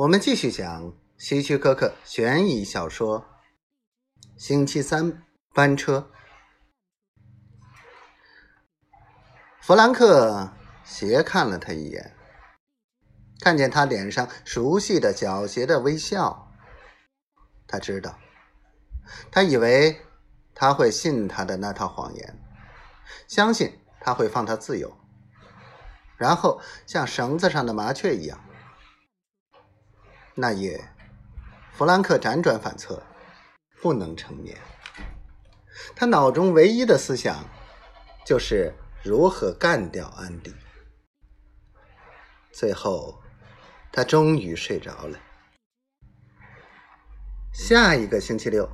我们继续讲希区柯克悬疑小说《星期三班车》。弗兰克斜看了他一眼，看见他脸上熟悉的狡黠的微笑，他知道，他以为他会信他的那套谎言，相信他会放他自由，然后像绳子上的麻雀一样。那夜，弗兰克辗转反侧，不能成眠。他脑中唯一的思想，就是如何干掉安迪。最后，他终于睡着了。下一个星期六，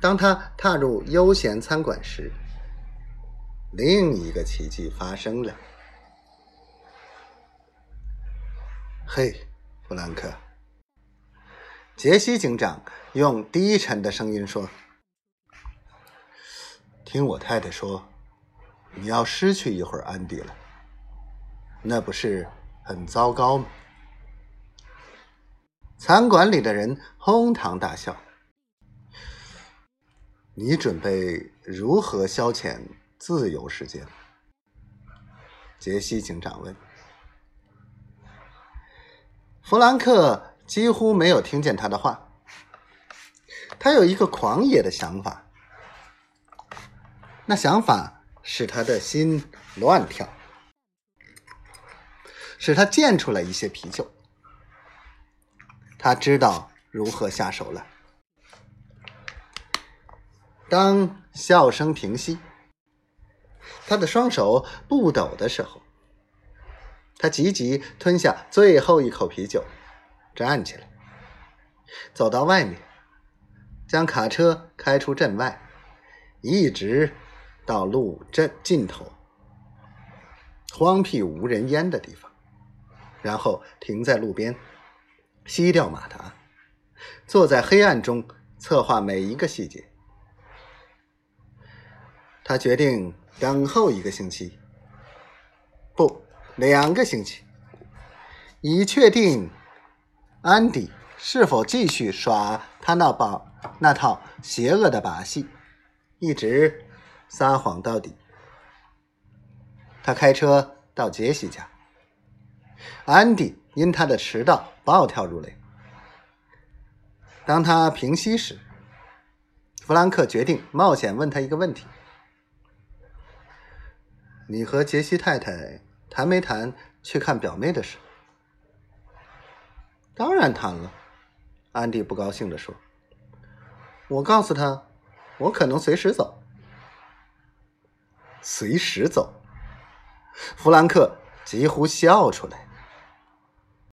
当他踏入悠闲餐馆时，另一个奇迹发生了。嘿！弗兰克，杰西警长用低沉的声音说：“听我太太说，你要失去一会儿安迪了，那不是很糟糕吗？”餐馆里的人哄堂大笑。你准备如何消遣自由时间？杰西警长问。弗兰克几乎没有听见他的话。他有一个狂野的想法，那想法使他的心乱跳，使他溅出了一些啤酒。他知道如何下手了。当笑声平息，他的双手不抖的时候。他急急吞下最后一口啤酒，站起来，走到外面，将卡车开出镇外，一直到路镇尽头，荒僻无人烟的地方，然后停在路边，熄掉马达，坐在黑暗中策划每一个细节。他决定等候一个星期，两个星期，以确定安迪是否继续耍他那把那套邪恶的把戏，一直撒谎到底。他开车到杰西家，安迪因他的迟到暴跳如雷。当他平息时，弗兰克决定冒险问他一个问题：“你和杰西太太？”谈没谈去看表妹的事？当然谈了。安迪不高兴地说：“我告诉他，我可能随时走。随时走。”弗兰克几乎笑出来。